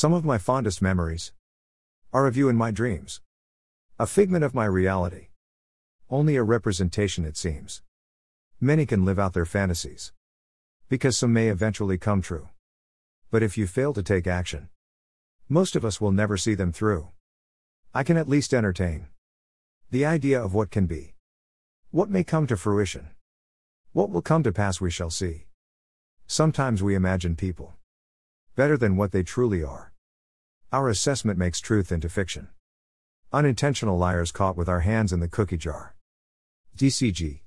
Some of my fondest memories are of you in my dreams. A figment of my reality. Only a representation, it seems. Many can live out their fantasies. Because some may eventually come true. But if you fail to take action, most of us will never see them through. I can at least entertain the idea of what can be. What may come to fruition. What will come to pass, we shall see. Sometimes we imagine people better than what they truly are. Our assessment makes truth into fiction. Unintentional liars caught with our hands in the cookie jar. DCG